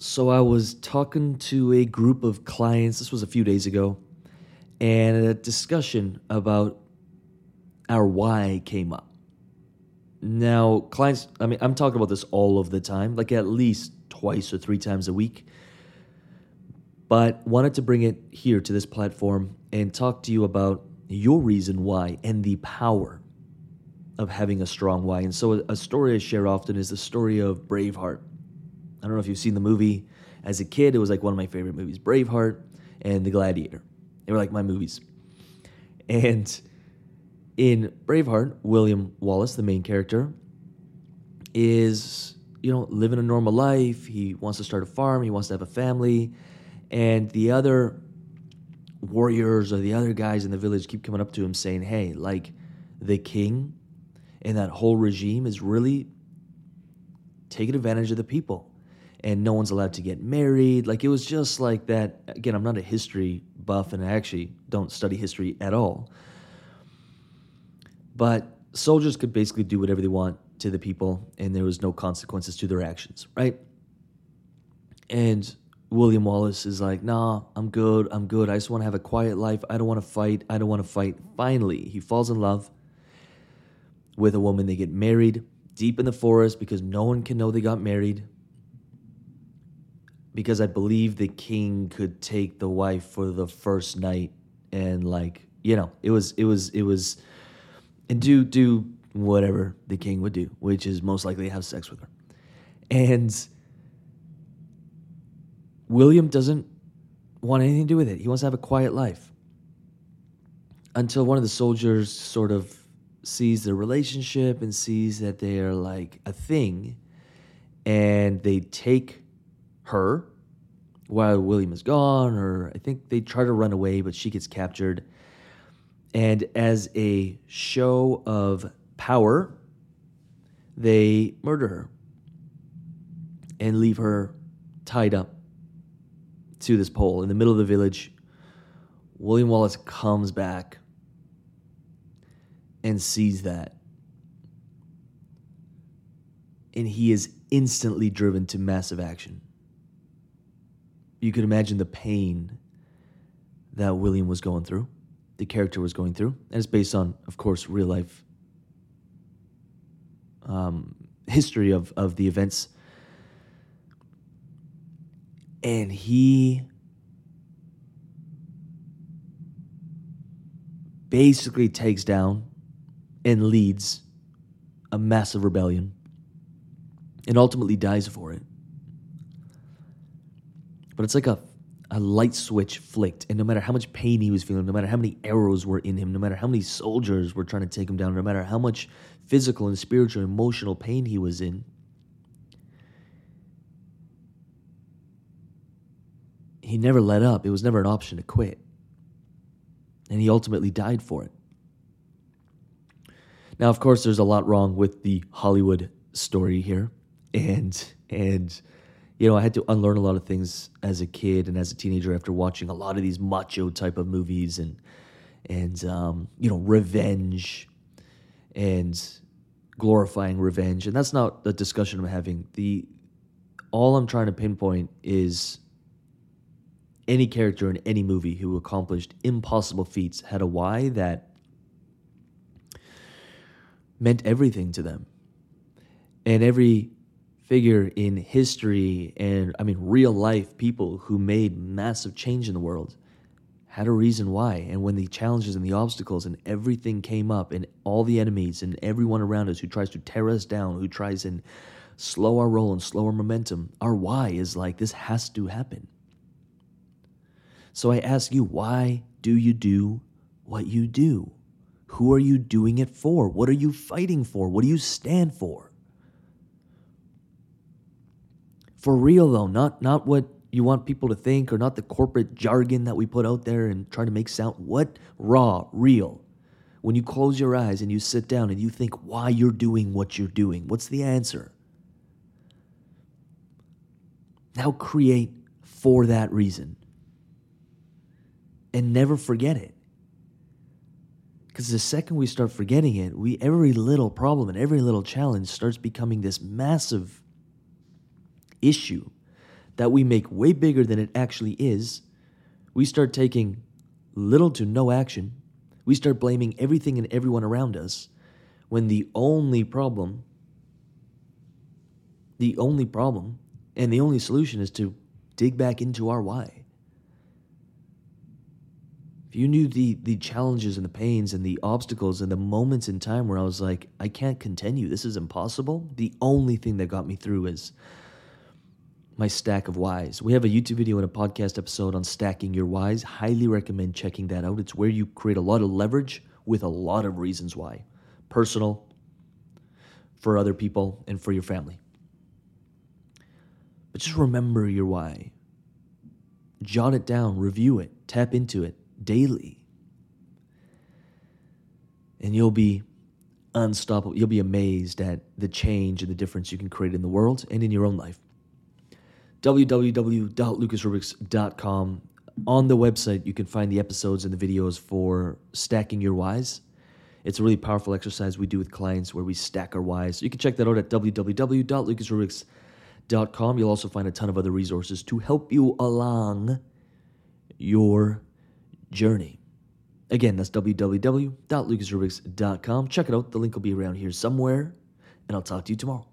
So I was talking to a group of clients, this was a few days ago, and a discussion about our why came up. Now, clients, I mean, I'm talking about this all of the time, like at least twice or three times a week. But wanted to bring it here to this platform and talk to you about your reason why and the power of having a strong why. And so, a story I share often is the story of Braveheart. I don't know if you've seen the movie. As a kid, it was like one of my favorite movies Braveheart and The Gladiator. They were like my movies. And in Braveheart, William Wallace, the main character, is, you know, living a normal life. He wants to start a farm, he wants to have a family. And the other warriors or the other guys in the village keep coming up to him saying, hey, like the king and that whole regime is really taking advantage of the people. And no one's allowed to get married. Like it was just like that. Again, I'm not a history buff and I actually don't study history at all. But soldiers could basically do whatever they want to the people and there was no consequences to their actions, right? And William Wallace is like, nah, I'm good, I'm good. I just want to have a quiet life. I don't want to fight. I don't want to fight. Finally, he falls in love with a woman. They get married deep in the forest because no one can know they got married. Because I believe the king could take the wife for the first night and like, you know, it was it was it was and do do whatever the king would do, which is most likely have sex with her. And William doesn't want anything to do with it. He wants to have a quiet life. Until one of the soldiers sort of sees the relationship and sees that they are like a thing and they take her while William is gone or I think they try to run away but she gets captured and as a show of power they murder her and leave her tied up to this pole in the middle of the village William Wallace comes back and sees that. And he is instantly driven to massive action. You could imagine the pain that William was going through, the character was going through. And it's based on, of course, real life um, history of, of the events. And he basically takes down and leads a massive rebellion and ultimately dies for it. But it's like a, a light switch flicked, and no matter how much pain he was feeling, no matter how many arrows were in him, no matter how many soldiers were trying to take him down, no matter how much physical and spiritual emotional pain he was in, he never let up. It was never an option to quit. And he ultimately died for it. Now, of course, there's a lot wrong with the Hollywood story here, and and you know I had to unlearn a lot of things as a kid and as a teenager after watching a lot of these macho type of movies and and um, you know revenge and glorifying revenge, and that's not the discussion I'm having. The all I'm trying to pinpoint is any character in any movie who accomplished impossible feats had a why that meant everything to them. And every figure in history and, I mean, real life people who made massive change in the world had a reason why. And when the challenges and the obstacles and everything came up, and all the enemies and everyone around us who tries to tear us down, who tries and slow our roll and slow our momentum, our why is like, this has to happen. So I ask you, why do you do what you do? Who are you doing it for? What are you fighting for? What do you stand for? For real though, not not what you want people to think or not the corporate jargon that we put out there and try to make sound what raw, real. When you close your eyes and you sit down and you think why you're doing what you're doing, what's the answer? Now create for that reason. And never forget it. Because the second we start forgetting it, we every little problem and every little challenge starts becoming this massive issue that we make way bigger than it actually is, we start taking little to no action. We start blaming everything and everyone around us when the only problem, the only problem, and the only solution is to dig back into our why. If you knew the the challenges and the pains and the obstacles and the moments in time where I was like, I can't continue, this is impossible, the only thing that got me through is my stack of whys. We have a YouTube video and a podcast episode on stacking your whys. Highly recommend checking that out. It's where you create a lot of leverage with a lot of reasons why personal, for other people, and for your family. But just remember your why. Jot it down, review it, tap into it daily. And you'll be unstoppable. You'll be amazed at the change and the difference you can create in the world and in your own life www.lucasrubix.com. On the website, you can find the episodes and the videos for stacking your whys. It's a really powerful exercise we do with clients where we stack our whys. You can check that out at www.lucasrubix.com. You'll also find a ton of other resources to help you along your journey. Again, that's www.lucasrubix.com. Check it out. The link will be around here somewhere, and I'll talk to you tomorrow.